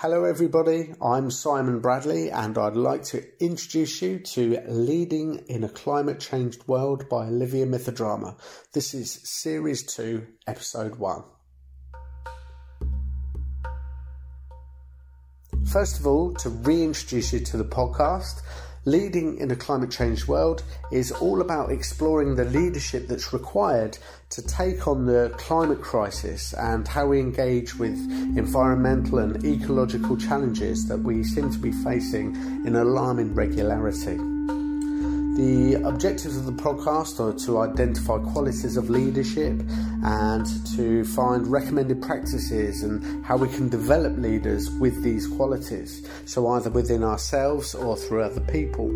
Hello, everybody. I'm Simon Bradley, and I'd like to introduce you to Leading in a Climate Changed World by Olivier Mythodrama. This is Series 2, Episode 1. First of all, to reintroduce you to the podcast, Leading in a Climate Change World is all about exploring the leadership that's required to take on the climate crisis and how we engage with environmental and ecological challenges that we seem to be facing in alarming regularity. The objectives of the podcast are to identify qualities of leadership and to find recommended practices and how we can develop leaders with these qualities, so either within ourselves or through other people.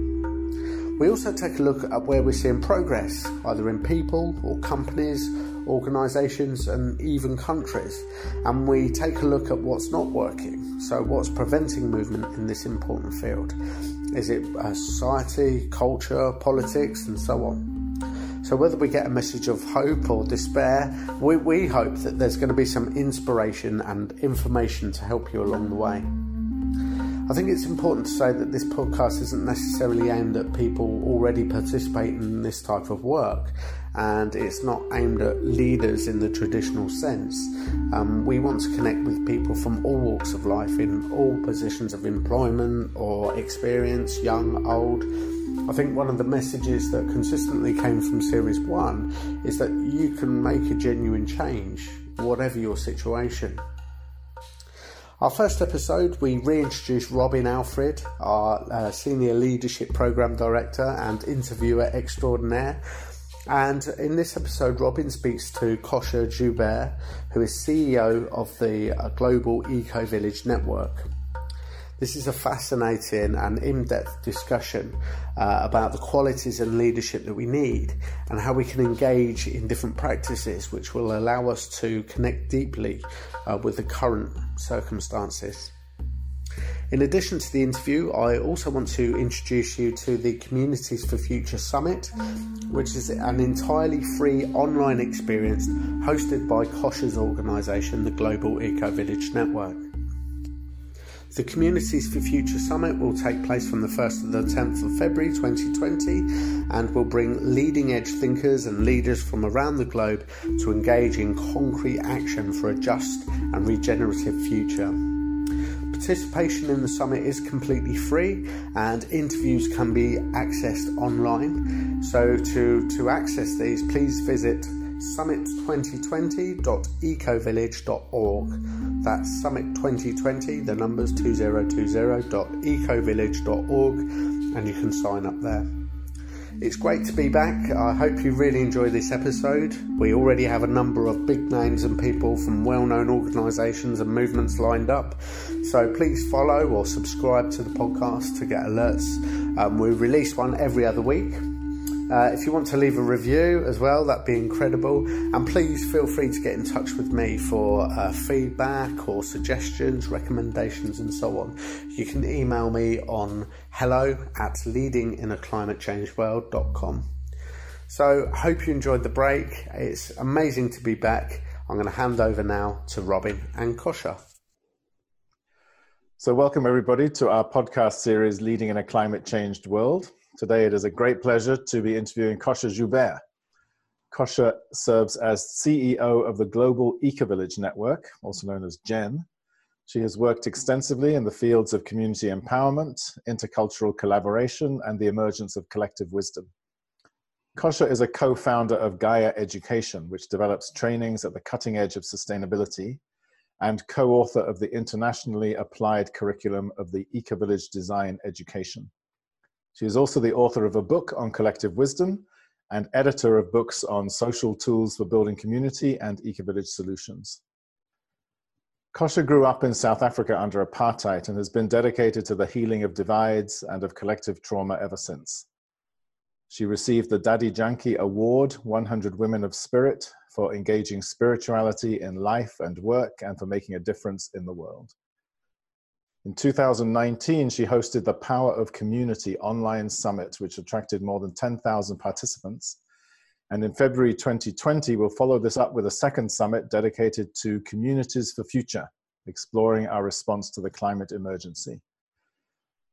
We also take a look at where we're seeing progress, either in people or companies, organisations, and even countries, and we take a look at what's not working, so what's preventing movement in this important field. Is it uh, society, culture, politics, and so on? So, whether we get a message of hope or despair, we, we hope that there's going to be some inspiration and information to help you along the way. I think it's important to say that this podcast isn't necessarily aimed at people already participating in this type of work, and it's not aimed at leaders in the traditional sense. Um, we want to connect with people from all walks of life in all positions of employment or experience, young, old. I think one of the messages that consistently came from Series 1 is that you can make a genuine change, whatever your situation. Our first episode, we reintroduced Robin Alfred, our uh, Senior Leadership Program Director and interviewer extraordinaire. And in this episode, Robin speaks to Kosha Joubert, who is CEO of the uh, Global Eco Village Network. This is a fascinating and in depth discussion uh, about the qualities and leadership that we need and how we can engage in different practices which will allow us to connect deeply uh, with the current circumstances. In addition to the interview, I also want to introduce you to the Communities for Future Summit, which is an entirely free online experience hosted by Kosha's organisation, the Global Eco Village Network. The Communities for Future Summit will take place from the 1st to the 10th of February 2020 and will bring leading edge thinkers and leaders from around the globe to engage in concrete action for a just and regenerative future. Participation in the summit is completely free and interviews can be accessed online. So, to, to access these, please visit summit2020.ecovillage.org. That's summit2020, the numbers 2020.ecovillage.org, and you can sign up there. It's great to be back. I hope you really enjoy this episode. We already have a number of big names and people from well known organisations and movements lined up. So please follow or subscribe to the podcast to get alerts. Um, we release one every other week. Uh, if you want to leave a review as well, that'd be incredible. And please feel free to get in touch with me for uh, feedback or suggestions, recommendations, and so on. You can email me on hello at leadinginaclimatechangeworld.com. So, hope you enjoyed the break. It's amazing to be back. I'm going to hand over now to Robin and Kosha. So, welcome everybody to our podcast series, Leading in a Climate Changed World. Today it is a great pleasure to be interviewing Kosha Joubert. Kosha serves as CEO of the Global Ecovillage Network, also known as GEN. She has worked extensively in the fields of community empowerment, intercultural collaboration, and the emergence of collective wisdom. Kosha is a co-founder of Gaia Education, which develops trainings at the cutting edge of sustainability, and co-author of the internationally applied curriculum of the Ecovillage Design Education. She is also the author of a book on collective wisdom and editor of books on social tools for building community and ecovillage solutions. Kosha grew up in South Africa under apartheid and has been dedicated to the healing of divides and of collective trauma ever since. She received the Dadi Janki Award, 100 Women of Spirit, for engaging spirituality in life and work and for making a difference in the world. In 2019, she hosted the Power of Community online summit, which attracted more than 10,000 participants. And in February 2020, we'll follow this up with a second summit dedicated to communities for future, exploring our response to the climate emergency.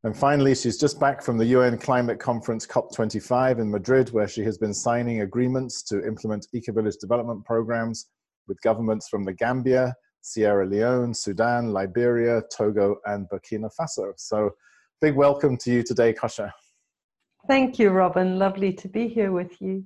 And finally, she's just back from the UN Climate Conference COP25 in Madrid, where she has been signing agreements to implement eco-village development programs with governments from the Gambia, Sierra Leone, Sudan, Liberia, Togo, and Burkina Faso. So, big welcome to you today, Kosha. Thank you, Robin. Lovely to be here with you.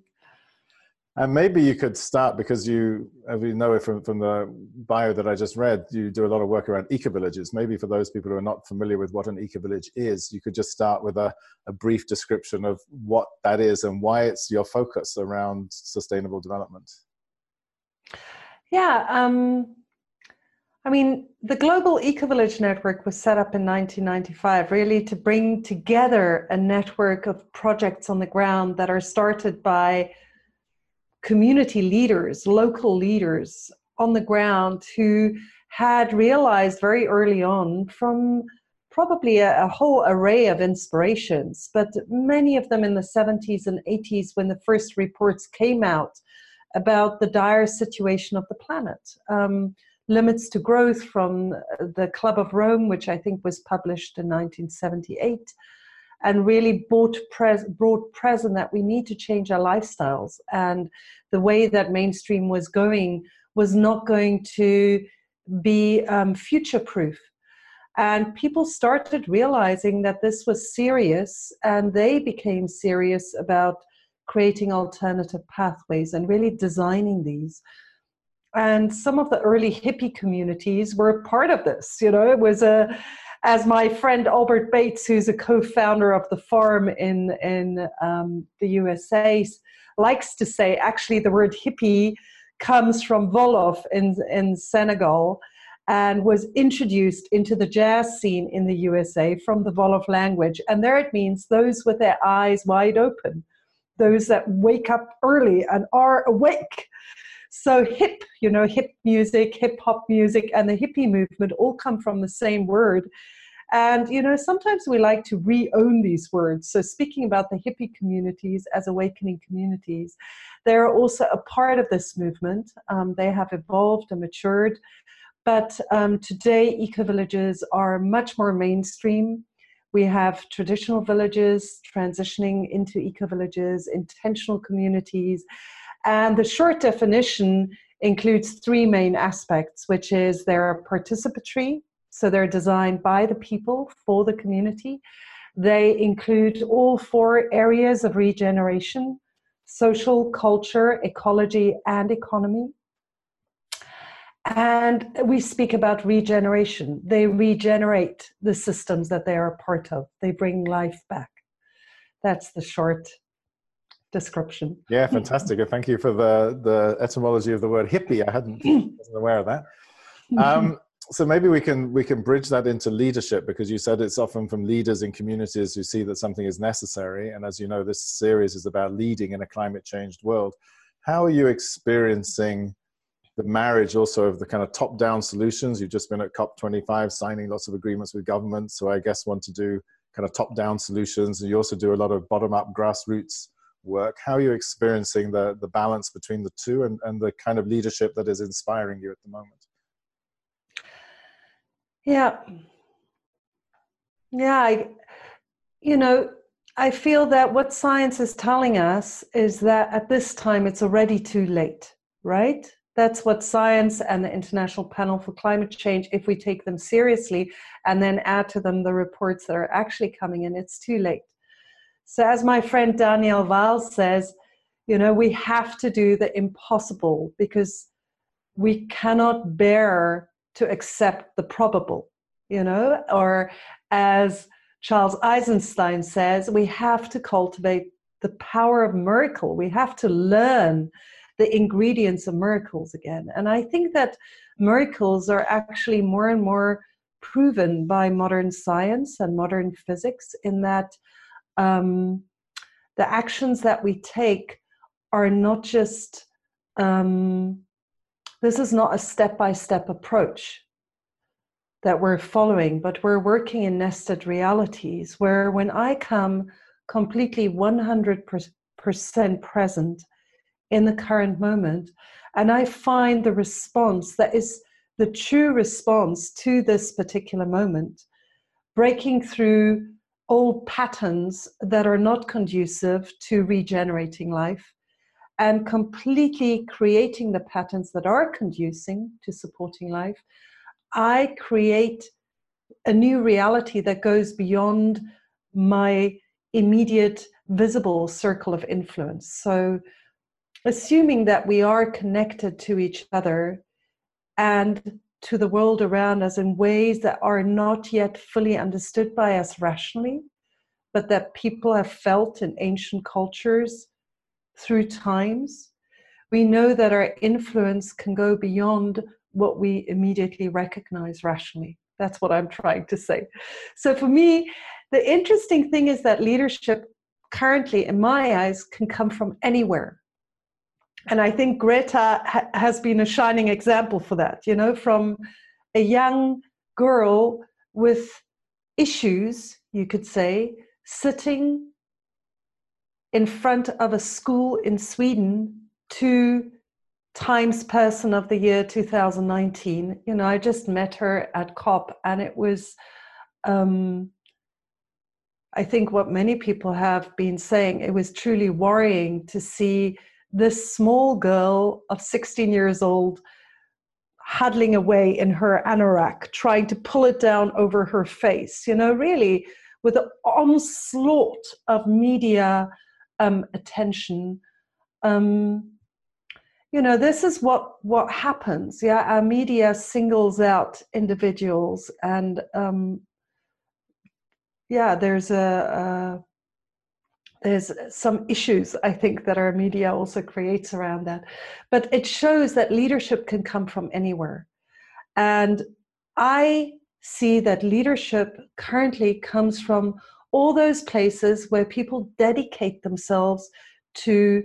And maybe you could start because you, as we know from, from the bio that I just read, you do a lot of work around eco villages. Maybe for those people who are not familiar with what an eco village is, you could just start with a, a brief description of what that is and why it's your focus around sustainable development. Yeah, um, I mean, the Global Ecovillage Network was set up in 1995 really to bring together a network of projects on the ground that are started by community leaders, local leaders on the ground who had realized very early on from probably a, a, whole array of inspirations, but many of them in the 70s and 80s when the first reports came out about the dire situation of the planet. Um, Limits to Growth from the Club of Rome, which I think was published in 1978 and really brought, pres- brought present that we need to change our lifestyles. And the way that mainstream was going was not going to be um, future proof. And people started realizing that this was serious, and they became serious about creating alternative pathways and really designing these. And some of the early hippie communities were part of this. You know, it was a as my friend Albert Bates, who's a co-founder of the Farm in in um, the USA, likes to say, actually, the word hippie comes from Wolof in in Senegal, and was introduced into the jazz scene in the USA from the Wolof language, and there it means those with their eyes wide open, those that wake up early and are awake. So hip, you know, hip music, hip hop music, and the hippie movement all come from the same word. And, you know, sometimes we like to re own these words. So, speaking about the hippie communities as awakening communities, they're also a part of this movement. Um, they have evolved and matured. But um, today, eco villages are much more mainstream. We have traditional villages transitioning into eco villages, intentional communities. And the short definition includes three main aspects, which is they're participatory, so they're designed by the people for the community. They include all four areas of regeneration social, culture, ecology, and economy. And we speak about regeneration. They regenerate the systems that they are a part of, they bring life back. That's the short description. Yeah, fantastic. Thank you for the, the etymology of the word hippie. I hadn't wasn't aware of that. Um, so maybe we can we can bridge that into leadership because you said it's often from leaders in communities who see that something is necessary and as you know this series is about leading in a climate changed world how are you experiencing the marriage also of the kind of top down solutions you've just been at cop 25 signing lots of agreements with governments so i guess want to do kind of top down solutions and you also do a lot of bottom up grassroots work how are you experiencing the the balance between the two and, and the kind of leadership that is inspiring you at the moment yeah. Yeah, I, you know, I feel that what science is telling us is that at this time it's already too late, right? That's what science and the International Panel for Climate Change, if we take them seriously and then add to them the reports that are actually coming in, it's too late. So, as my friend Daniel Wahl says, you know, we have to do the impossible because we cannot bear to accept the probable, you know, or as Charles Eisenstein says, we have to cultivate the power of miracle. We have to learn the ingredients of miracles again. And I think that miracles are actually more and more proven by modern science and modern physics in that um, the actions that we take are not just um, this is not a step by step approach that we're following, but we're working in nested realities where when I come completely 100% present in the current moment and I find the response that is the true response to this particular moment, breaking through old patterns that are not conducive to regenerating life and completely creating the patterns that are conducing to supporting life, I create a new reality that goes beyond my immediate visible circle of influence. So, assuming that we are connected to each other and to the world around us in ways that are not yet fully understood by us rationally, but that people have felt in ancient cultures through times, we know that our influence can go beyond what we immediately recognize rationally. That's what I'm trying to say. So for me, the interesting thing is that leadership currently, in my eyes, can come from anywhere. And I think Greta ha- has been a shining example for that, you know, from a young girl with issues, you could say, sitting in front of a school in Sweden to Times Person of the Year 2019. You know, I just met her at COP, and it was, um, I think, what many people have been saying. It was truly worrying to see this small girl of 16 years old huddling away in her anorak, trying to pull it down over her face. You know, really with an onslaught of media um, attention. Um, you know, this is what what happens. Yeah, our media singles out individuals, and um, yeah, there's a, a there's some issues I think that our media also creates around that, but it shows that leadership can come from anywhere, and I see that leadership currently comes from all those places where people dedicate themselves to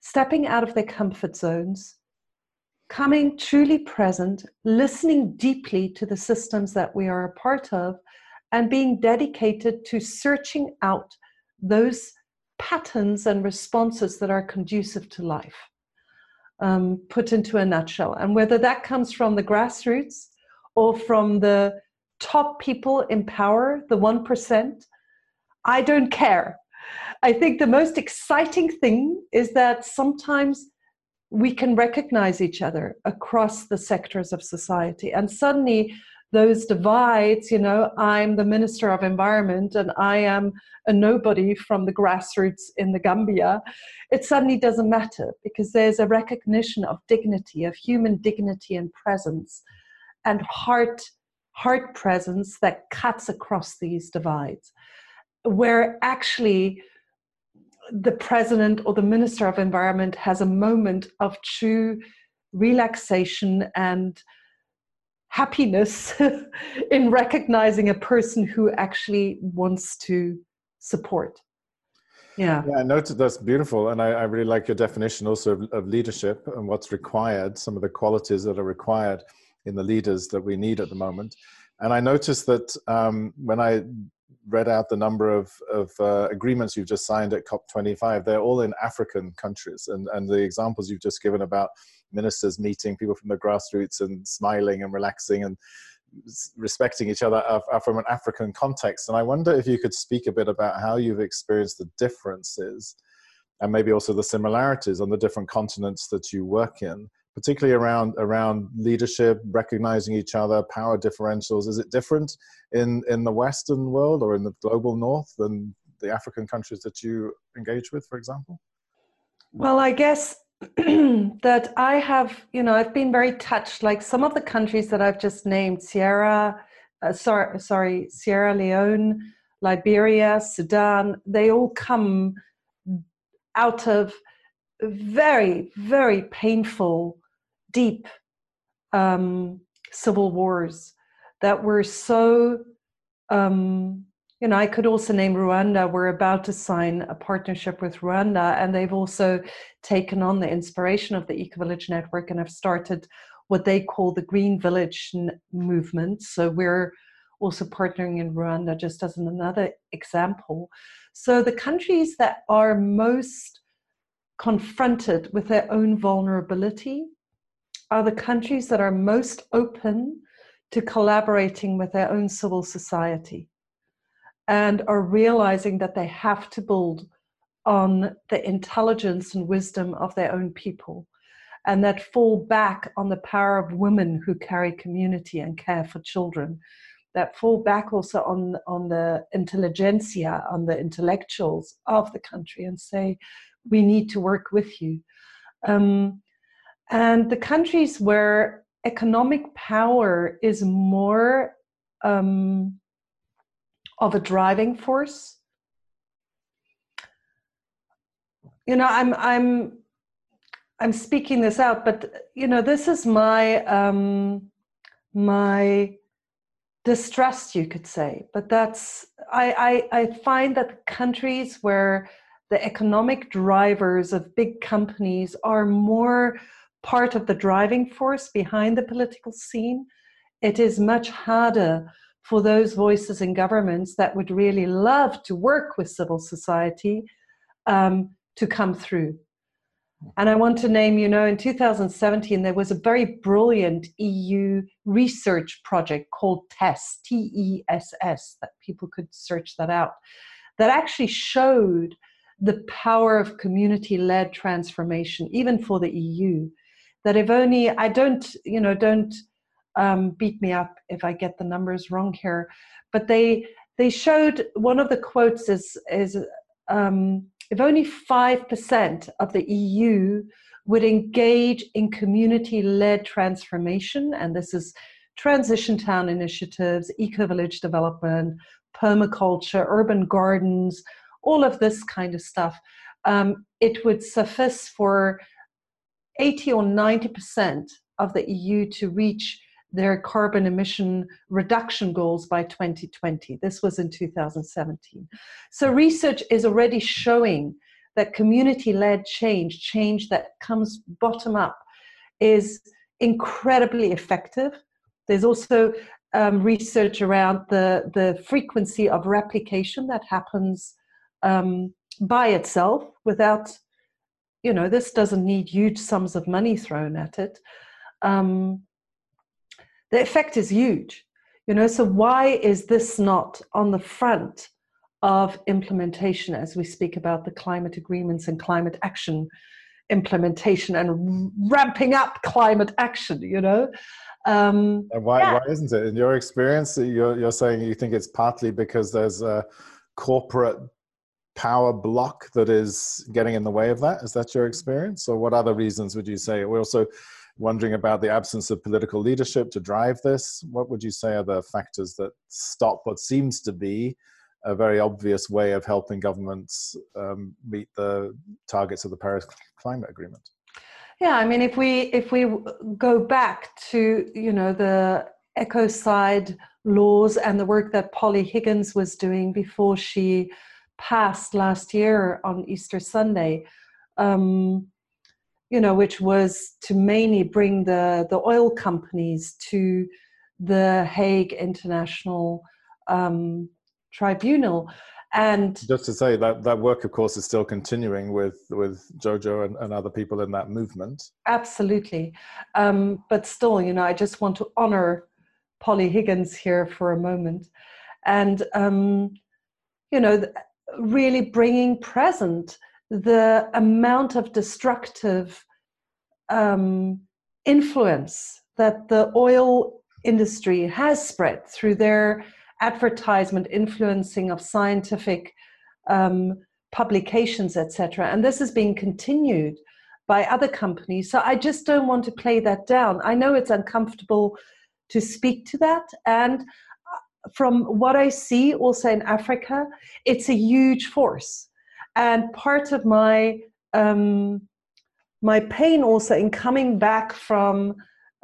stepping out of their comfort zones, coming truly present, listening deeply to the systems that we are a part of, and being dedicated to searching out those patterns and responses that are conducive to life, um, put into a nutshell. And whether that comes from the grassroots or from the top people in power, the 1%, I don't care. I think the most exciting thing is that sometimes we can recognize each other across the sectors of society. And suddenly, those divides, you know, I'm the Minister of Environment and I am a nobody from the grassroots in the Gambia, it suddenly doesn't matter because there's a recognition of dignity, of human dignity and presence and heart heart presence that cuts across these divides, where actually the president or the minister of environment has a moment of true relaxation and happiness in recognizing a person who actually wants to support. Yeah. Yeah, I noted that's beautiful. And I, I, really like your definition also of, of leadership and what's required, some of the qualities that are required in the leaders that we need at the moment. And I noticed that um, when I read out the number of, of uh, agreements you've just signed at COP25, they're all in African countries. And, and the examples you've just given about ministers meeting people from the grassroots and smiling and relaxing and respecting each other are, are from an African context. And I wonder if you could speak a bit about how you've experienced the differences and maybe also the similarities on the different continents that you work in particularly around around leadership, recognizing each other, power differentials. Is it different in in the Western world or in the global North than the African countries that you engage with, for example? Well, I guess that I have, you know, I've been very touched. Like some of the countries that I've just named, Sierra, uh, sorry, sorry, Sierra Leone, Liberia, Sudan, they all come out of very, very painful deep um, civil wars that were so um, you know, I could also name Rwanda. We're about to sign a partnership with Rwanda, and they've also taken on the inspiration of the Eco Village Network and have started what they call the Green Village movement. So we're also partnering in Rwanda, just as another example. So the countries that are most confronted with their own vulnerability are the countries that are most open to collaborating with their own civil society and are realizing that they have to build on the intelligence and wisdom of their own people and that fall back on the power of women who carry community and care for children that fall back also on on the intelligentsia on the intellectuals of the country and say we need to work with you. Um, and the countries where economic power is more um, of a driving force. You know i'm i'm i'm speaking this out but you know this is my um my distrust you could say. But that's i i, I find that countries where the economic drivers of big companies are more part of the driving force behind the political scene it is much harder for those voices in governments that would really love to work with civil society um, to come through. And I want to name, you know, in 2017, there was a very brilliant EU research project called TESS, T E S S, that people could search that out, that actually showed the power of community led transformation, even for the EU. That if only, I don't, you know, don't um, beat me up if I get the numbers wrong here, but they they showed one of the quotes is is um, if only five percent of the EU would engage in community-led transformation, and this is transition town initiatives, eco-village development, permaculture, urban gardens, all of this kind of stuff. Um, it would suffice for 80 or 90 percent of the EU to reach their carbon emission reduction goals by 2020. This was in 2017. So, research is already showing that community led change, change that comes bottom up, is incredibly effective. There's also um, research around the, the frequency of replication that happens um, by itself without, you know, this doesn't need huge sums of money thrown at it. Um, the effect is huge. You know, so why is this not on the front of implementation as we speak about the climate agreements and climate action implementation and ramping up climate action, you know? Um, and why, yeah. why isn't it? In your experience, you're, you're saying you think it's partly because there's a corporate power block that is getting in the way of that? Is that your experience? Or what other reasons would you say? We also wondering about the absence of political leadership to drive this. What would you say are the factors that stop what seems to be a very obvious way of helping governments um, meet the targets of the Paris Climate Agreement? Yeah, I mean, if we if we go back to you know the ecocide laws and the work that Polly Higgins was doing before she passed last year on Easter Sunday, um, you know, which was to mainly bring the, the oil companies to the Hague International um, Tribunal. And just to say that that work, of course, is still continuing with with Jojo and, and other people in that movement. Absolutely, um, but still, you know, I just want to honor Polly Higgins here for a moment, and um, you know, really bringing present the amount of destructive um, influence that the oil industry has spread through their advertisement influencing of scientific um, publications, etc. And this is being continued by other companies. So I just don't want to play that down. I know it's uncomfortable to speak to that. And uh, from what I see also in Africa, it's a huge force. And part of my um, my pain also in coming back from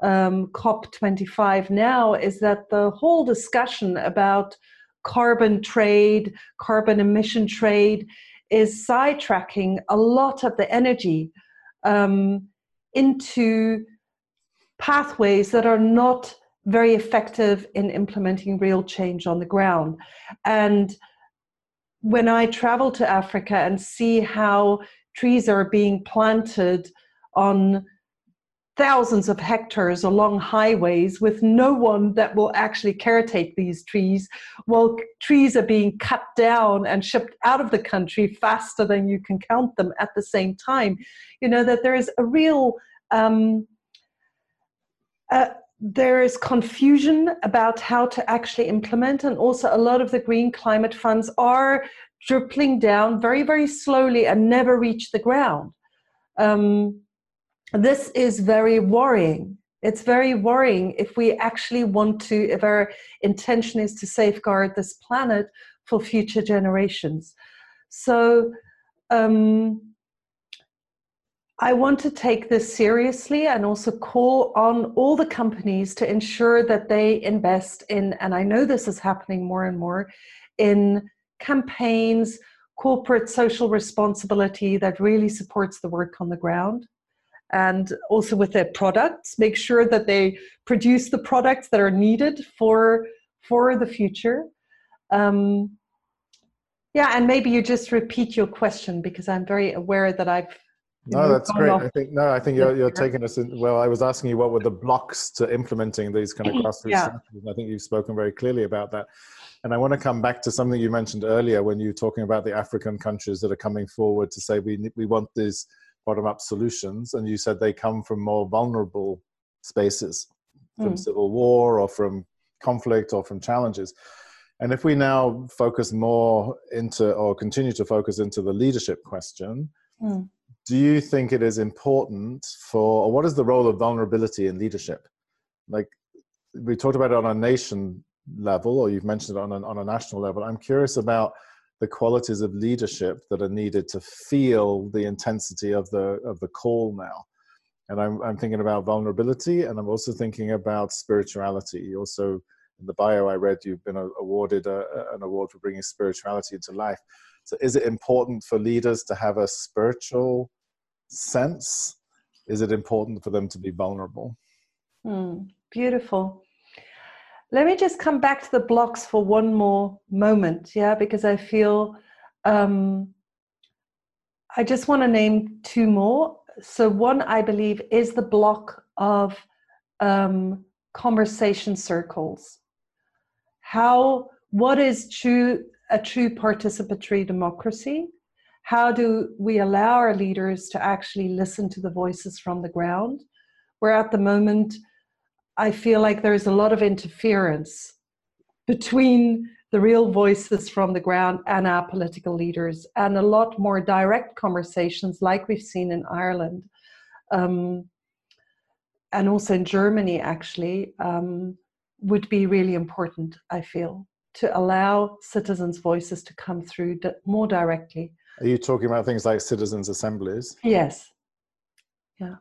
um, COP25 now is that the whole discussion about carbon trade, carbon emission trade, is sidetracking a lot of the energy um, into pathways that are not very effective in implementing real change on the ground. And when I travel to Africa and see how trees are being planted on thousands of hectares along highways with no one that will actually caretake these trees while trees are being cut down and shipped out of the country faster than you can count them at the same time. You know that there is a real um, there is confusion about how to actually implement and also a lot of the green climate funds are dribbling down very very slowly and never reach the ground um, this is very worrying. It's very worrying if we actually want to, if our intention is to safeguard this planet for future generations. So, um, I want to take this seriously and also call on all the companies to ensure that they invest in, and I know this is happening more and more, in campaigns, corporate social responsibility that really supports the work on the ground. And also with their products make sure that they produce the products that are needed for for the future. Um, yeah and maybe you just repeat your question because i'm very aware that i've no that's great i think no i think you're, you're taking us in well i was asking you what were the blocks to implementing these kind of grassroots yeah. i think you've spoken very clearly about that and I want to come back to something you mentioned earlier when you were talking about the African countries that are coming forward to say we we want these bottom up solutions, and you said they come from more vulnerable spaces, from mm. civil war or from conflict or from challenges. And if we now focus more into or continue to focus into the leadership question, mm. Do you think it is important for, or what is the role of vulnerability in leadership? Like we talked about it on a nation level, or you've mentioned it on a, on a national level. I'm curious about the qualities of leadership that are needed to feel the intensity of the of the call now and I'm, I'm thinking about vulnerability and i'm also thinking about spirituality also in the bio i read you've been awarded a, an award for bringing spirituality into life so is it important for leaders to have a spiritual sense is it important for them to be vulnerable mm, beautiful let me just come back to the blocks for one more moment, yeah, because I feel um, I just want to name two more. So, one I believe is the block of um, conversation circles. How, what is true, a true participatory democracy? How do we allow our leaders to actually listen to the voices from the ground? Where at the moment, I feel like there's a lot of interference between the real voices from the ground and our political leaders, and a lot more direct conversations, like we've seen in Ireland, um, and also in Germany, actually, um, would be really important, I feel, to allow citizens' voices to come through more directly. Are you talking about things like citizens' assemblies? Yes. Yeah.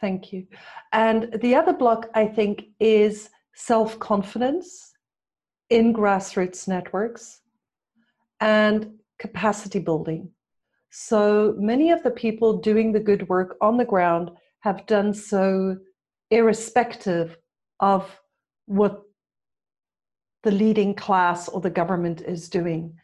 Thank you. And the other block, I think, is self confidence in grassroots networks and capacity building. So many of the people doing the good work on the ground have done so irrespective of what the leading class or the government is doing.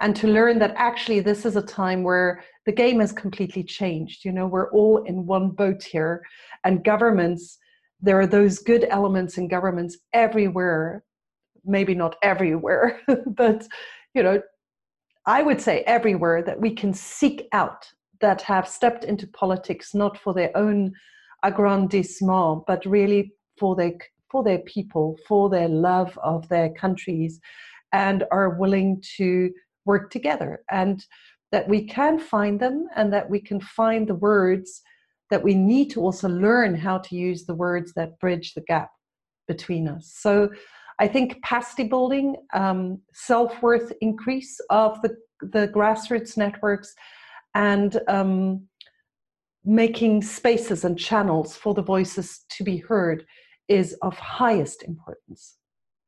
And to learn that actually this is a time where the game has completely changed. You know, we're all in one boat here, and governments, there are those good elements in governments everywhere, maybe not everywhere, but, you know, I would say everywhere that we can seek out that have stepped into politics not for their own aggrandizement, but really for their for their people, for their love of their countries, and are willing to work together. And that we can find them and that we can find the words that we need to also learn how to use the words that bridge the gap between us. So I think capacity building, um, self worth increase of the, the grassroots networks, and um, making spaces and channels for the voices to be heard is of highest importance.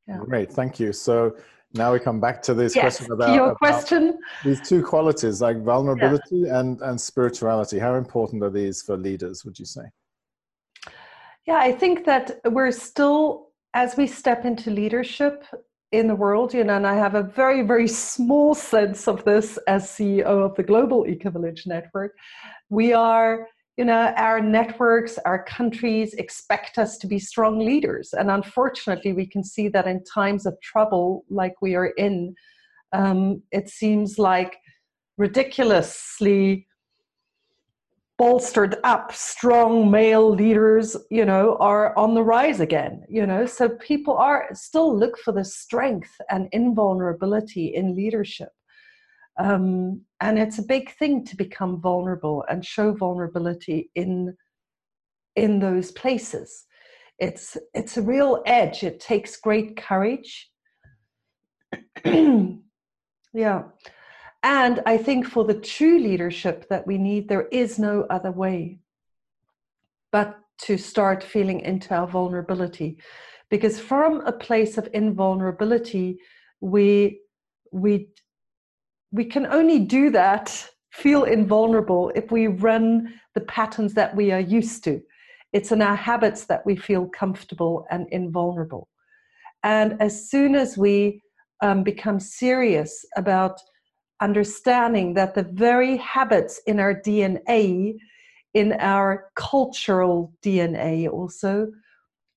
Yeah. Great, thank you. So now we come back to this yes, question about your about question. These two qualities, like vulnerability yeah. and and spirituality. How important are these for leaders? Would you say? Yeah, I think that we're still as we step into leadership in the world, you know, and I have a very, very small sense of this as CEO of the Global Eco Village Network. We are, you know, our networks, our countries expect us to be strong leaders. And unfortunately, we can see that in times of trouble like we are in, um, it seems like ridiculously bolstered up strong male leaders you know are on the rise again you know so people are still look for the strength and invulnerability in leadership um, and it's a big thing to become vulnerable and show vulnerability in in those places. It's it's a real edge. It takes great courage. Yeah. And I think for the true leadership that we need, there is no other way but to start feeling into our vulnerability. Because from a place of invulnerability, we we we can only do that, feel invulnerable, if we run the patterns that we are used to. It's in our habits that we feel comfortable and invulnerable. And as soon as we um, become serious about understanding that the very habits in our DNA, in our cultural DNA also,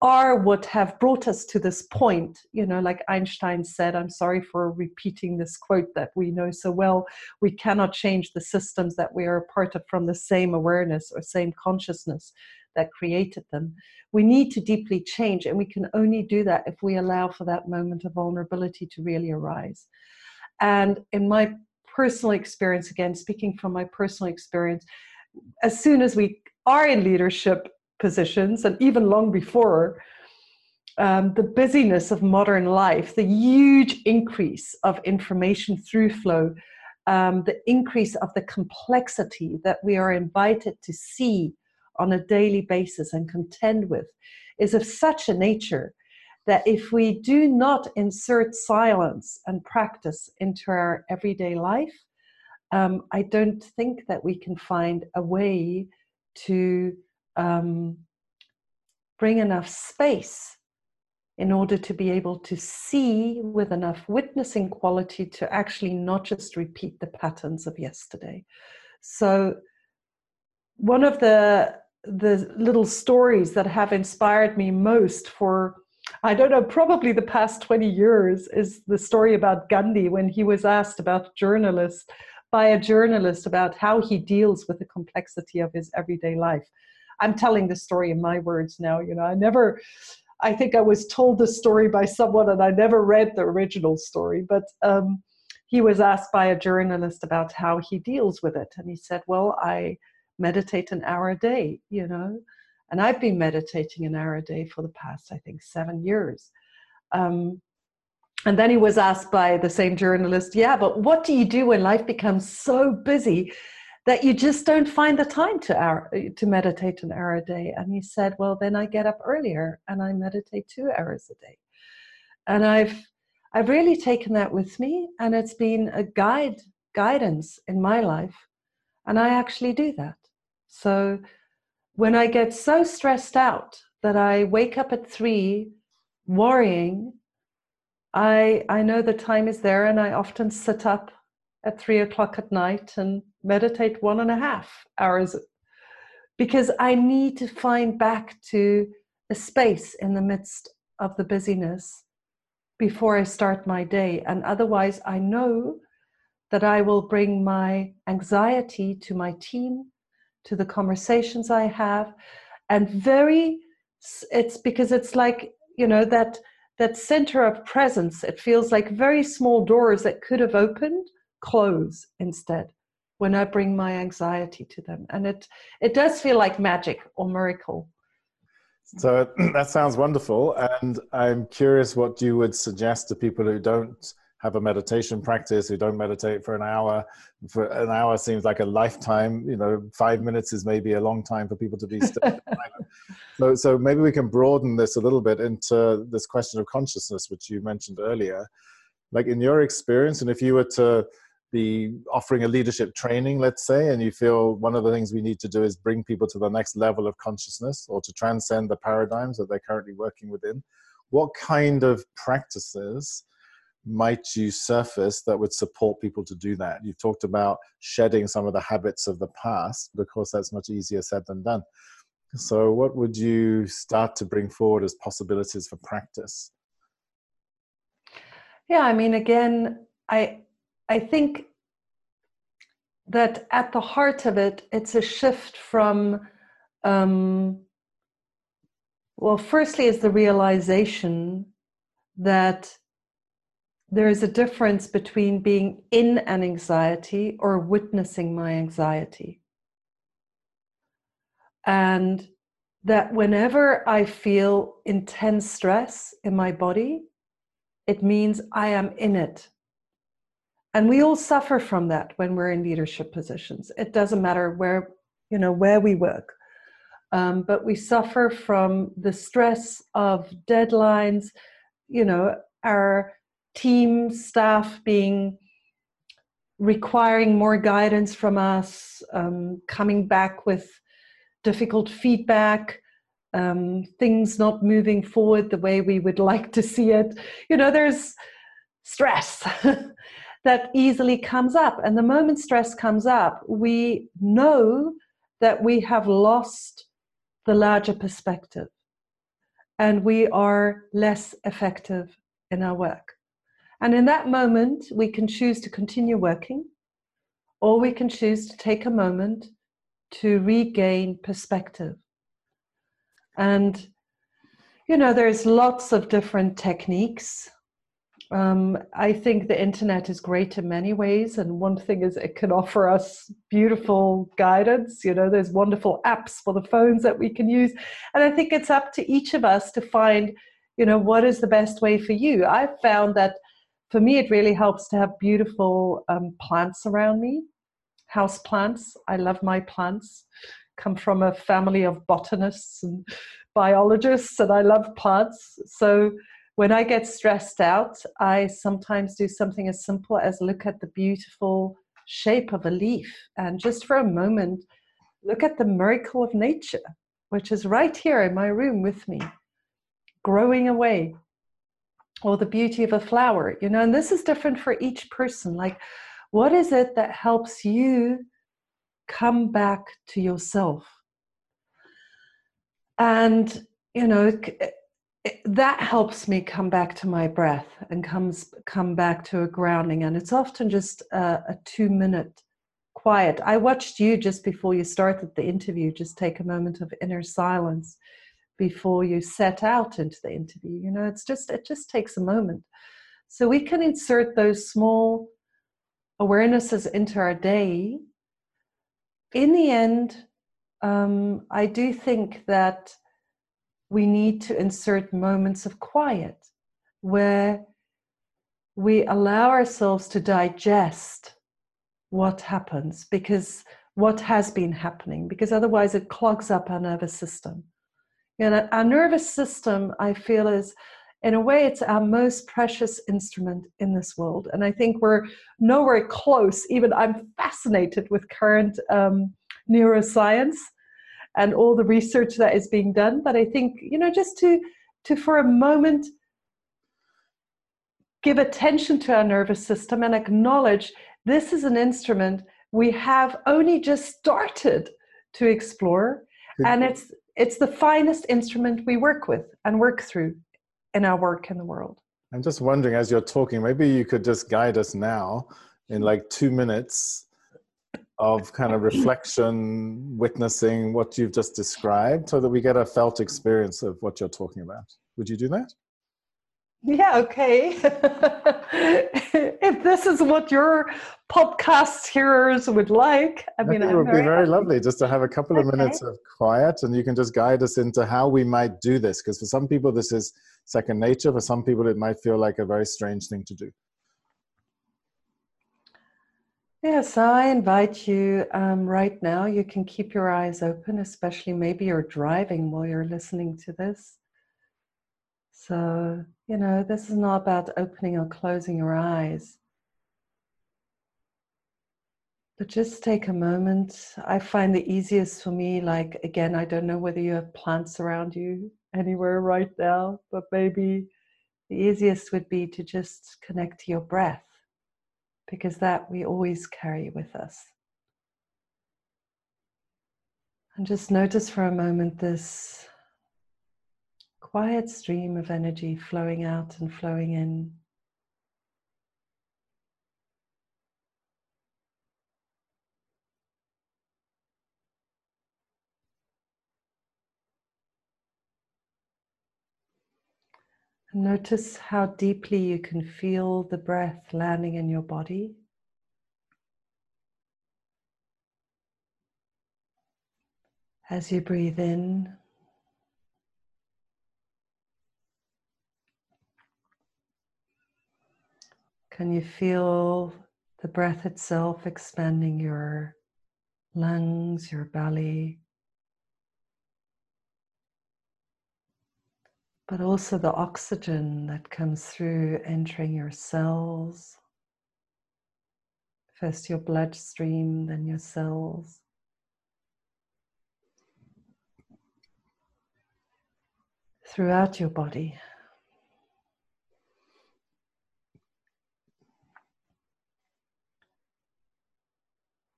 are what have brought us to this point. You know, like Einstein said, I'm sorry for repeating this quote that we know so well we cannot change the systems that we are a part of from the same awareness or same consciousness that created them. We need to deeply change, and we can only do that if we allow for that moment of vulnerability to really arise. And in my personal experience, again, speaking from my personal experience, as soon as we are in leadership positions, and even long before, um, the busyness of modern life, the huge increase of information through flow, um, the increase of the complexity that we are invited to see on a daily basis and contend with, is of such a nature that if we do not insert silence and practice into our everyday life, um, I don't think that we can find a way to um, bring enough space in order to be able to see with enough witnessing quality to actually not just repeat the patterns of yesterday. So, one of the the little stories that have inspired me most for I don't know, probably the past 20 years is the story about Gandhi when he was asked about journalists by a journalist about how he deals with the complexity of his everyday life. I'm telling the story in my words now, you know, I never I think I was told the story by someone and I never read the original story, but um, he was asked by a journalist about how he deals with it. And he said, Well, I meditate an hour a day, you know. And I've been meditating an hour a day for the past, I think, seven years. Um, and then he was asked by the same journalist, Yeah, but what do you do when life becomes so busy that you just don't find the time to, hour, to meditate an hour a day? And he said, Well, then I get up earlier and I meditate two hours a day. And I've I've really taken that with me, and it's been a guide guidance in my life. And I actually do that. So when I get so stressed out that I wake up at three worrying, I, I know the time is there and I often sit up at three o'clock at night and meditate one and a half hours. Because I need to find back to a space in the midst of the busyness before I start my day. And otherwise, I know that I will bring my anxiety to my team to the conversations I have, and very it's because it's like you know that that center of presence. It feels like very small doors that could have opened close instead when i bring my anxiety to them. And it it does feel like magic or miracle. So that sounds wonderful. And i'm curious what you would suggest to people who don't have a meditation practice who don't meditate for an hour. For an hour seems like a lifetime you know five minutes is maybe a long time for people to be still. So so maybe we can broaden this a little bit into this question of consciousness which you mentioned earlier. Like in your experience and if you were to be offering a leadership training let's say and you feel one of the things we need to do is bring people to the next level of consciousness or to transcend the paradigms that they're currently working within what kind of practices might you surface that would support people to do that? You've talked about shedding some of the habits of the past, but of course, that's much easier said than done. So, what would you start to bring forward as possibilities for practice? Yeah, I mean, again, I I think that at the heart of it, it's a shift from, um, well, firstly, is the realization that there is a difference between being in an anxiety or witnessing my anxiety. And that whenever I feel intense stress in my body, it means I am in it. And we all suffer from that when we're in leadership positions. It doesn't matter where, you know, where we work. Um, but we suffer from the stress of deadlines, you know, our team staff being requiring more guidance from us, um, coming back with difficult feedback, um, things not moving forward the way we would like to see it. You know, there's stress that easily comes up. And the moment stress comes up, we know that we have lost the larger perspective and we are less effective in our work. And in that moment, we can choose to continue working, or we can choose to take a moment to regain perspective. And, you know, there's lots of different techniques. Um, I think the internet is great in many ways. And one thing is it can offer us beautiful guidance. You know, there's wonderful apps for the phones that we can use. And I think it's up to each of us to find, you know, what is the best way for you. I've found that for me, it really helps to have beautiful um, plants around me, house plants. I love my plants. Come from a family of botanists and biologists, and I love plants. So when I get stressed out, I sometimes do something as simple as look at the beautiful shape of a leaf and just for a moment look at the miracle of nature, which is right here in my room with me, growing away or the beauty of a flower you know and this is different for each person like what is it that helps you come back to yourself? And you know that helps me come back to my breath and comes come back to a grounding and it's often just a, a two minute quiet. I watched you just before you started the interview just take a moment of inner silence before you set out into the interview you know it's just it just takes a moment. So we can insert those small awarenesses into our day. In the end um, i do think that we need to insert moments of quiet where we allow ourselves to digest what happens because what has been happening because otherwise it clogs up our nervous system you know, our nervous system, I feel, is in a way, it's our most precious instrument in this world. And I think we're nowhere close. Even I'm fascinated with current um, neuroscience and all the research that is being done. But I think, you know, just to, to for a moment, give attention to our nervous system and acknowledge this is an instrument we have only just started to explore. And it's it's the finest instrument we work with and work through in our work in the world. I'm just wondering, as you're talking, maybe you could just guide us now in mm-hmm. like two minutes of kind of reflection, witnessing what you've just described, so that we get a felt experience of what you're talking about. Would you do that? Yeah, okay. if this is what your podcast hearers would like, I mean, it would be very happy. lovely just to have a couple of okay. minutes of quiet and you can just guide us into how we might do this. Because for some people, this is second nature. For some people, it might feel like a very strange thing to do. Yeah, so I invite you um, right now. You can keep your eyes open, especially maybe you're driving while you're listening to this. So, you know, this is not about opening or closing your eyes. But just take a moment. I find the easiest for me, like, again, I don't know whether you have plants around you anywhere right now, but maybe the easiest would be to just connect to your breath because that we always carry with us. And just notice for a moment this quiet stream of energy flowing out and flowing in. Notice how deeply you can feel the breath landing in your body. As you breathe in, can you feel the breath itself expanding your lungs, your belly? But also the oxygen that comes through entering your cells. First your bloodstream, then your cells. Throughout your body.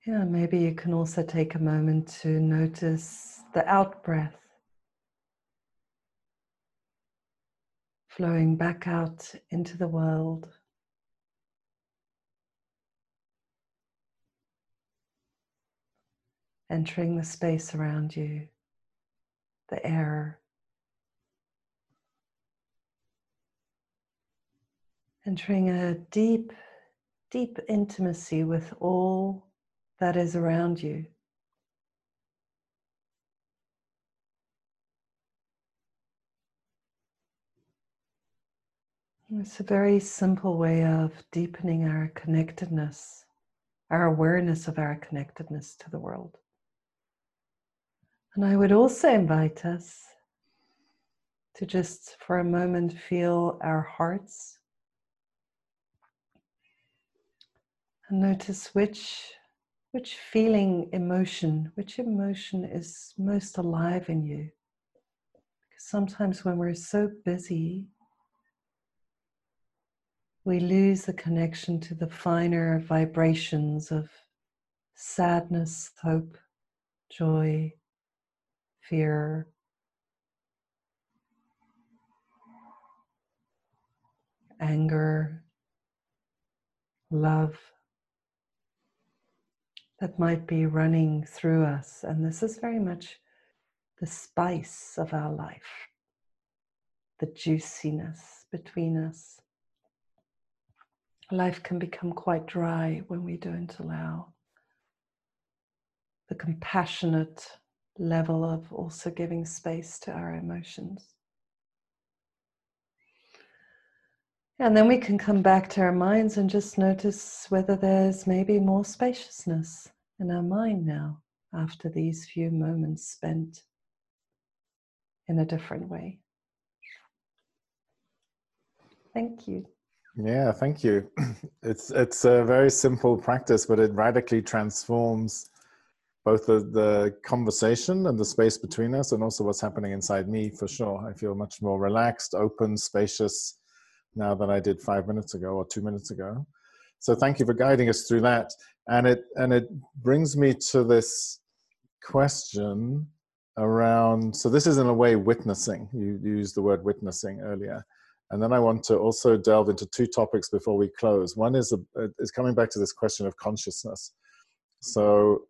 Yeah, maybe you can also take a moment to notice the out breath flowing back out into the world. Entering the space around you, the air. Entering a deep, deep intimacy with all that is around you. It's a very simple way of deepening our connectedness, our awareness of our connectedness to the world. And I would also invite us to just for a moment feel our hearts and notice which which feeling emotion which emotion is most alive in you because sometimes when we're so busy we lose the connection to the finer vibrations of sadness, hope, joy, fear. Anger, love that might be running through us. And this is very much the spice of our life, the juiciness between us life can become quite dry when we don't allow the compassionate level of also giving space to our emotions. And then we can come back to our minds and just notice whether there's maybe more spaciousness in our mind now after these few moments spent in a different way. Thank you. Yeah, thank you. It's it's a very simple practice, but it radically transforms both the, the conversation and the space between us, and also what's happening inside me. For sure, I feel much more relaxed, open, spacious now than I did five minutes ago or two minutes ago. So thank you for guiding us through that. And it and it brings me to this question around. So this is in a way witnessing. You used the word witnessing earlier and then I want to also delve into two topics before we close. One is, a, uh, is coming back to this question of consciousness. So,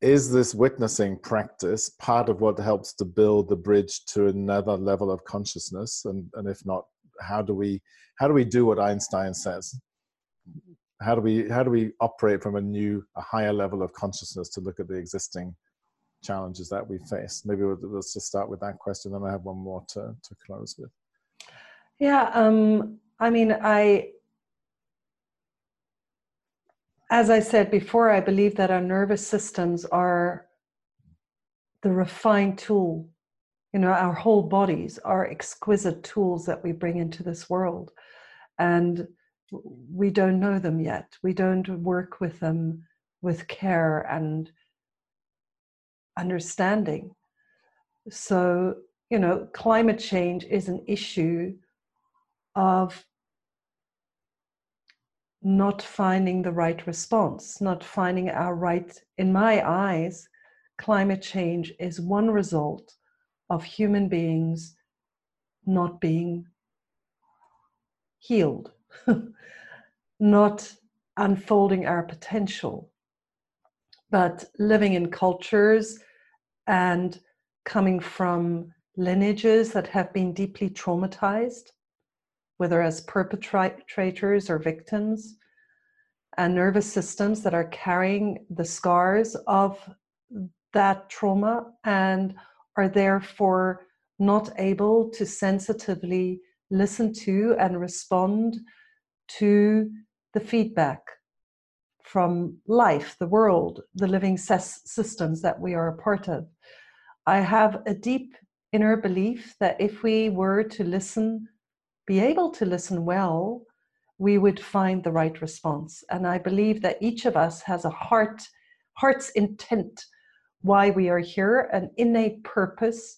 is this witnessing practice part of what helps to build the bridge to another level of consciousness? And, and if not, how do we how do we do what Einstein says? How do we how do we operate from a new, a higher level of consciousness to look at the existing challenges that we face? Maybe let's just start with that question, then I have one more to to close with. Yeah, um, I mean, I, as I said before, I believe that our nervous systems are the refined tool. You know, our whole bodies are exquisite tools that we bring into this world. And we don't know them yet. We don't work with them with care and understanding. So, you know, climate change is an issue of not finding the right response, not finding our right, in my eyes, climate change is one result of human beings not being healed, not unfolding our potential, but living in cultures and coming from lineages that have been deeply traumatized, whether as perpetrators or victims, and nervous systems that are carrying the scars of that trauma and are therefore not able to sensitively listen to and respond to the feedback from life, the world, the living systems that we are a part of. I have a deep inner belief that if we were to listen, be able to listen well, we would find the right response. And I believe that each of us has a heart, heart's intent why we are here, an innate purpose,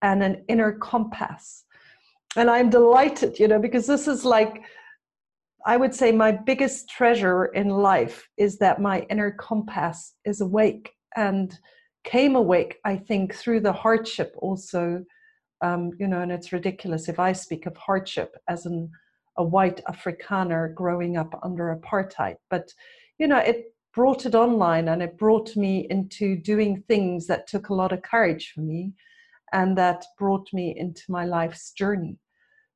and an inner compass. And I'm delighted, you know, because this is like, I would say my biggest treasure in life is that my inner compass is awake and came awake, I think, through the hardship also. Um, you know, and it's ridiculous if I speak of hardship as an, a white Afrikaner growing up under apartheid. But, you know, it brought it online and it brought me into doing things that took a lot of courage for me and that brought me into my life's journey.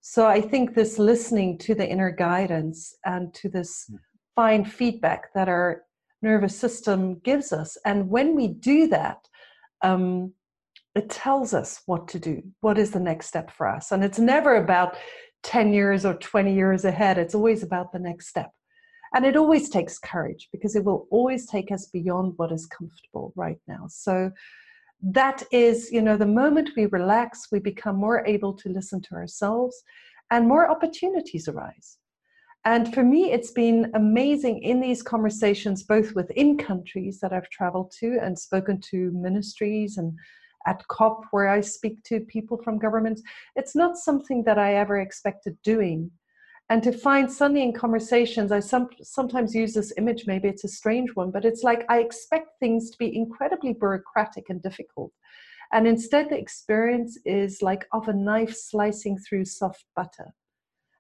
So I think this listening to the inner guidance and to this hmm. fine feedback that our nervous system gives us, and when we do that, um, it tells us what to do. What is the next step for us? And it's never about 10 years or 20 years ahead, it's always about the next step. And it always takes courage because it will always take us beyond what is comfortable right now. So that is, you know, the moment we relax, we become more able to listen to ourselves and more opportunities arise. And for me, it's been amazing in these conversations, both within countries that I've traveled to and spoken to ministries and at COP, where I speak to people from governments. It's not something that I ever expected doing. And to find suddenly in conversations i some, sometimes use this image maybe it's a strange one but it's like i expect things to be incredibly bureaucratic and difficult. And instead the experience is like of a knife slicing through soft butter.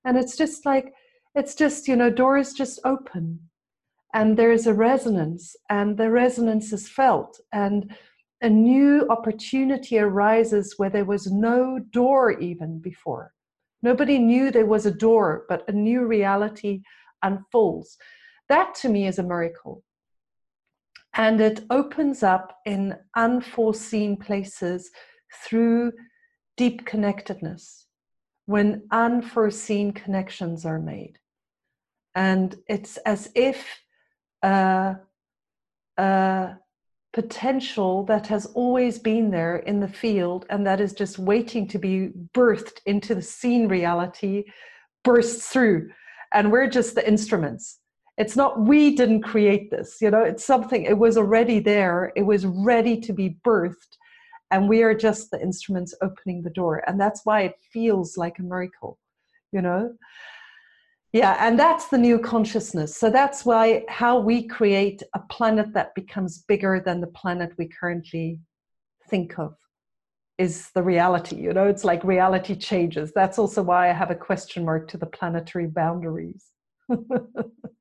And it's just like it's just you know doors just open. And there's a resonance and the resonance is felt. And a new opportunity arises where there was no door even before Nobody knew there was a door, but a new reality unfolds. That to me is a miracle. And it opens up in unforeseen places through deep connectedness when unforeseen connections are made. And it's as if uh, uh, potential that has always been there in the field and that is just waiting to be birthed into the seen reality bursts through. And we're just the instruments. It's not we didn't create this you know it's something it was already there it was ready to be birthed and we are just the instruments opening the door. And that's why it feels like a miracle you know yeah, and that's the new consciousness. So that's why how we create a planet that becomes bigger than the planet we currently think of is the reality. You know, it's like reality changes. That's also why I have a question mark to the planetary boundaries. yeah,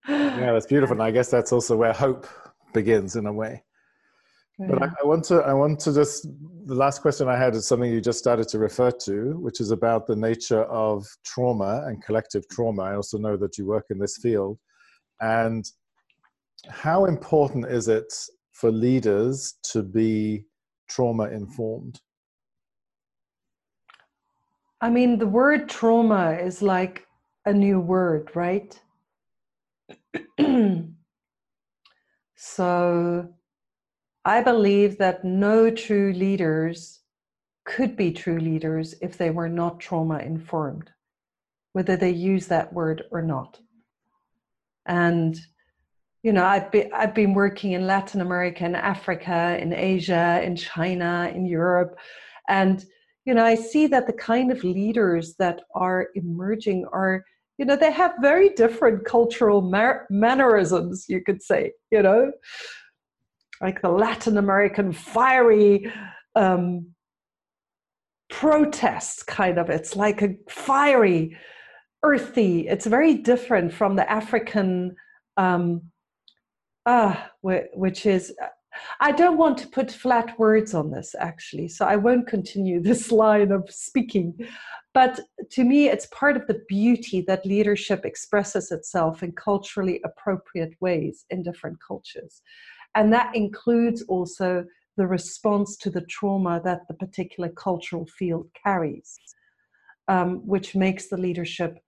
that's beautiful. And I guess that's also where hope begins in a way. But I, I, want to, I want to just, the last question I had is something you just started to refer to, which is about the nature of trauma and collective trauma. I also know that you work in this field. And how important is it for leaders to be trauma informed? I mean, the word trauma is like a new word, right? so I believe that no true leaders could be true leaders if they were not trauma informed, whether they use that word or not. And you know, I've been I've been working in Latin America, in Africa, in Asia, in China, in Europe, and you know, I see that the kind of leaders that are emerging are, you know, they have very different cultural mar- mannerisms, you could say, you know, like the Latin American fiery um, protest kind of. It's like a fiery, earthy. It's very different from the African, um, uh, which is I don't want to put flat words on this actually, so I won't continue this line of speaking. But to me, it's part of the beauty that leadership expresses itself in culturally appropriate ways in different cultures. And that includes also the response to the trauma that the particular cultural field carries, um, which makes the leadership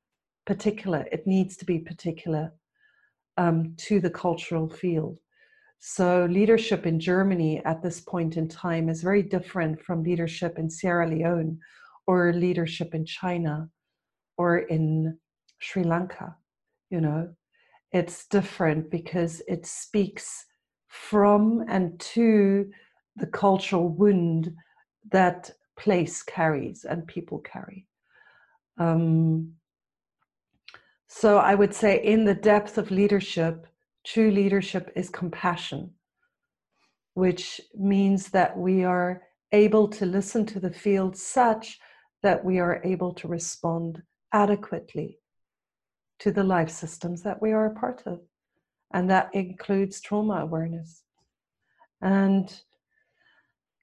particular. It needs to be particular um, to the cultural field. So, leadership in Germany at this point in time is very different from leadership in Sierra Leone or leadership in China or in Sri Lanka. You know, it's different because it speaks from and to the cultural wound that place carries and people carry. Um, so, I would say, in the depth of leadership, True leadership is compassion, which means that we are able to listen to the field such that we are able to respond adequately to the life systems that we are a part of. And that includes trauma awareness. And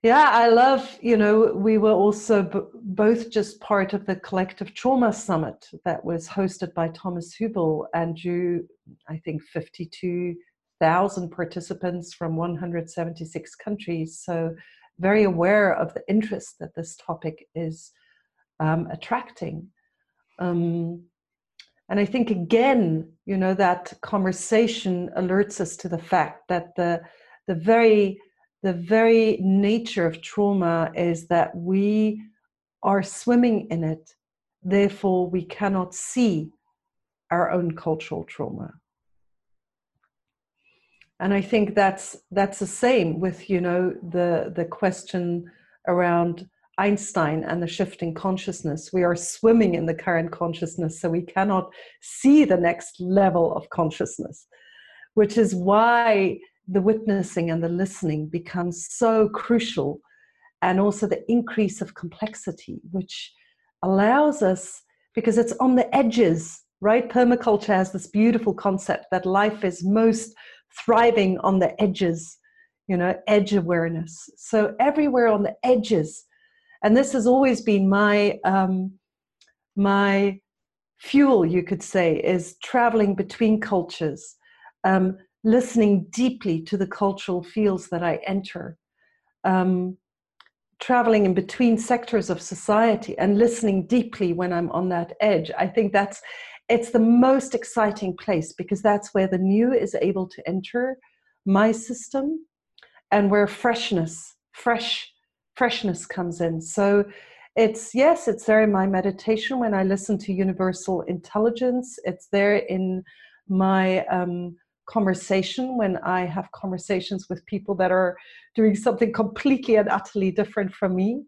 yeah, I love, you know, we were also b- both just part of the Collective Trauma Summit that was hosted by Thomas Hübl, and drew, I think, 52,000 participants from 176 countries. So, very aware of the interest that this topic is um, attracting. Um, and I think, again, you know, that conversation alerts us to the fact that the, the very the very nature of trauma is that we are swimming in it, therefore, we cannot see our own cultural trauma. And I think that's that's the same with you know the the question around Einstein and the shifting consciousness. We are swimming in the current consciousness, so we cannot see the next level of consciousness, which is why the witnessing and the listening becomes so crucial, and also the increase of complexity, which allows us, because it's on the edges, right? Permaculture has this beautiful concept that life is most thriving on the edges, you know, edge awareness. So everywhere on the edges, and this has always been my um, my fuel, you could say, is traveling between cultures. Um, listening deeply to the cultural fields that I enter, um, traveling in between sectors of society and listening deeply when I'm on that edge. I think that's it's the most exciting place because that's where the new is able to enter my system and where freshness, fresh freshness comes in. So it's yes, it's there in my meditation when I listen to universal intelligence. It's there in my um, conversation when I have conversations with people that are doing something completely and utterly different from me.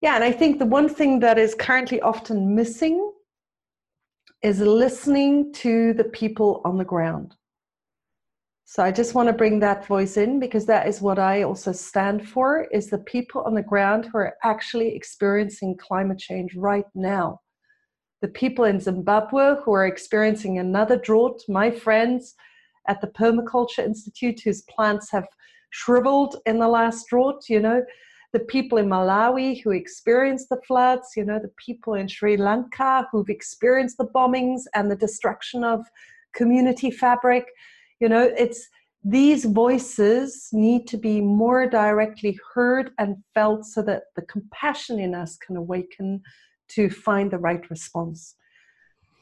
Yeah, and I think the one thing that is currently often missing is listening to the people on the ground. So I just want to bring that voice in because that is what I also stand for is the people on the ground who are actually experiencing climate change right now. The people in Zimbabwe who are experiencing another drought, my friends at the Permaculture Institute whose plants have shriveled in the last drought, you know, the people in Malawi who experienced the floods, you know, the people in Sri Lanka who've experienced the bombings and the destruction of community fabric. You know, it's these voices need to be more directly heard and felt so that the compassion in us can awaken to find the right response.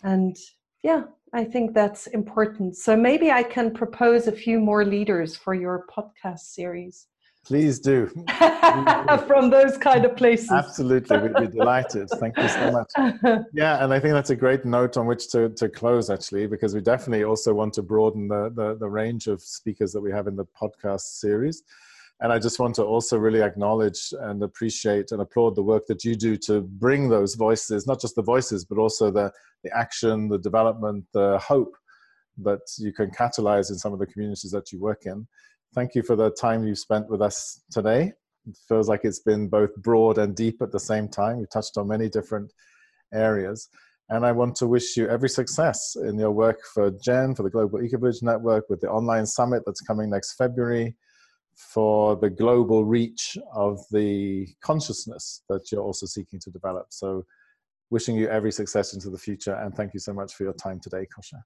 And yeah, I think that's important. So maybe I can propose a few more leaders for your podcast series. Please do. From those kind of places. Absolutely. We'd be delighted. Thank you so much. Yeah, and I think that's a great note on which to, to close, actually, because we definitely also want to broaden the, the, the range of speakers that we have in the podcast series. And I just want to also really acknowledge and appreciate and applaud the work that you do to bring those voices, not just the voices, but also the, the action, the development, the hope that you can catalyze in some of the communities that you work in. Thank you for the time you spent with us today. It feels like it's been both broad and deep at the same time. You touched on many different areas. And I want to wish you every success in your work for GEN, for the Global EcoVillage Network, with the online summit that's coming next February, for the global reach of the consciousness that you're also seeking to develop. So, wishing you every success into the future. And thank you so much for your time today, Kosha.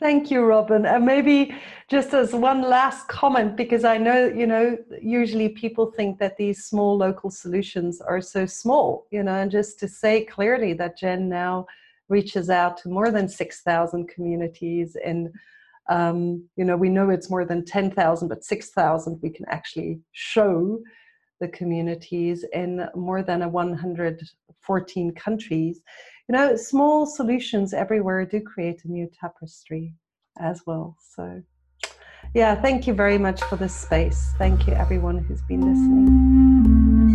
Thank you, Robin. And maybe just as one last comment, because I know, you know, usually people think that these small local solutions are so small, you know, and just to say clearly that GEN now reaches out to more than 6,000 communities and um, you know, we know it's more than 10,000, but 6,000 we can actually show the communities in more than a 114 countries you know, small solutions everywhere do create a new tapestry as well. So, yeah, thank you very much for this space. Thank you, everyone who's been listening.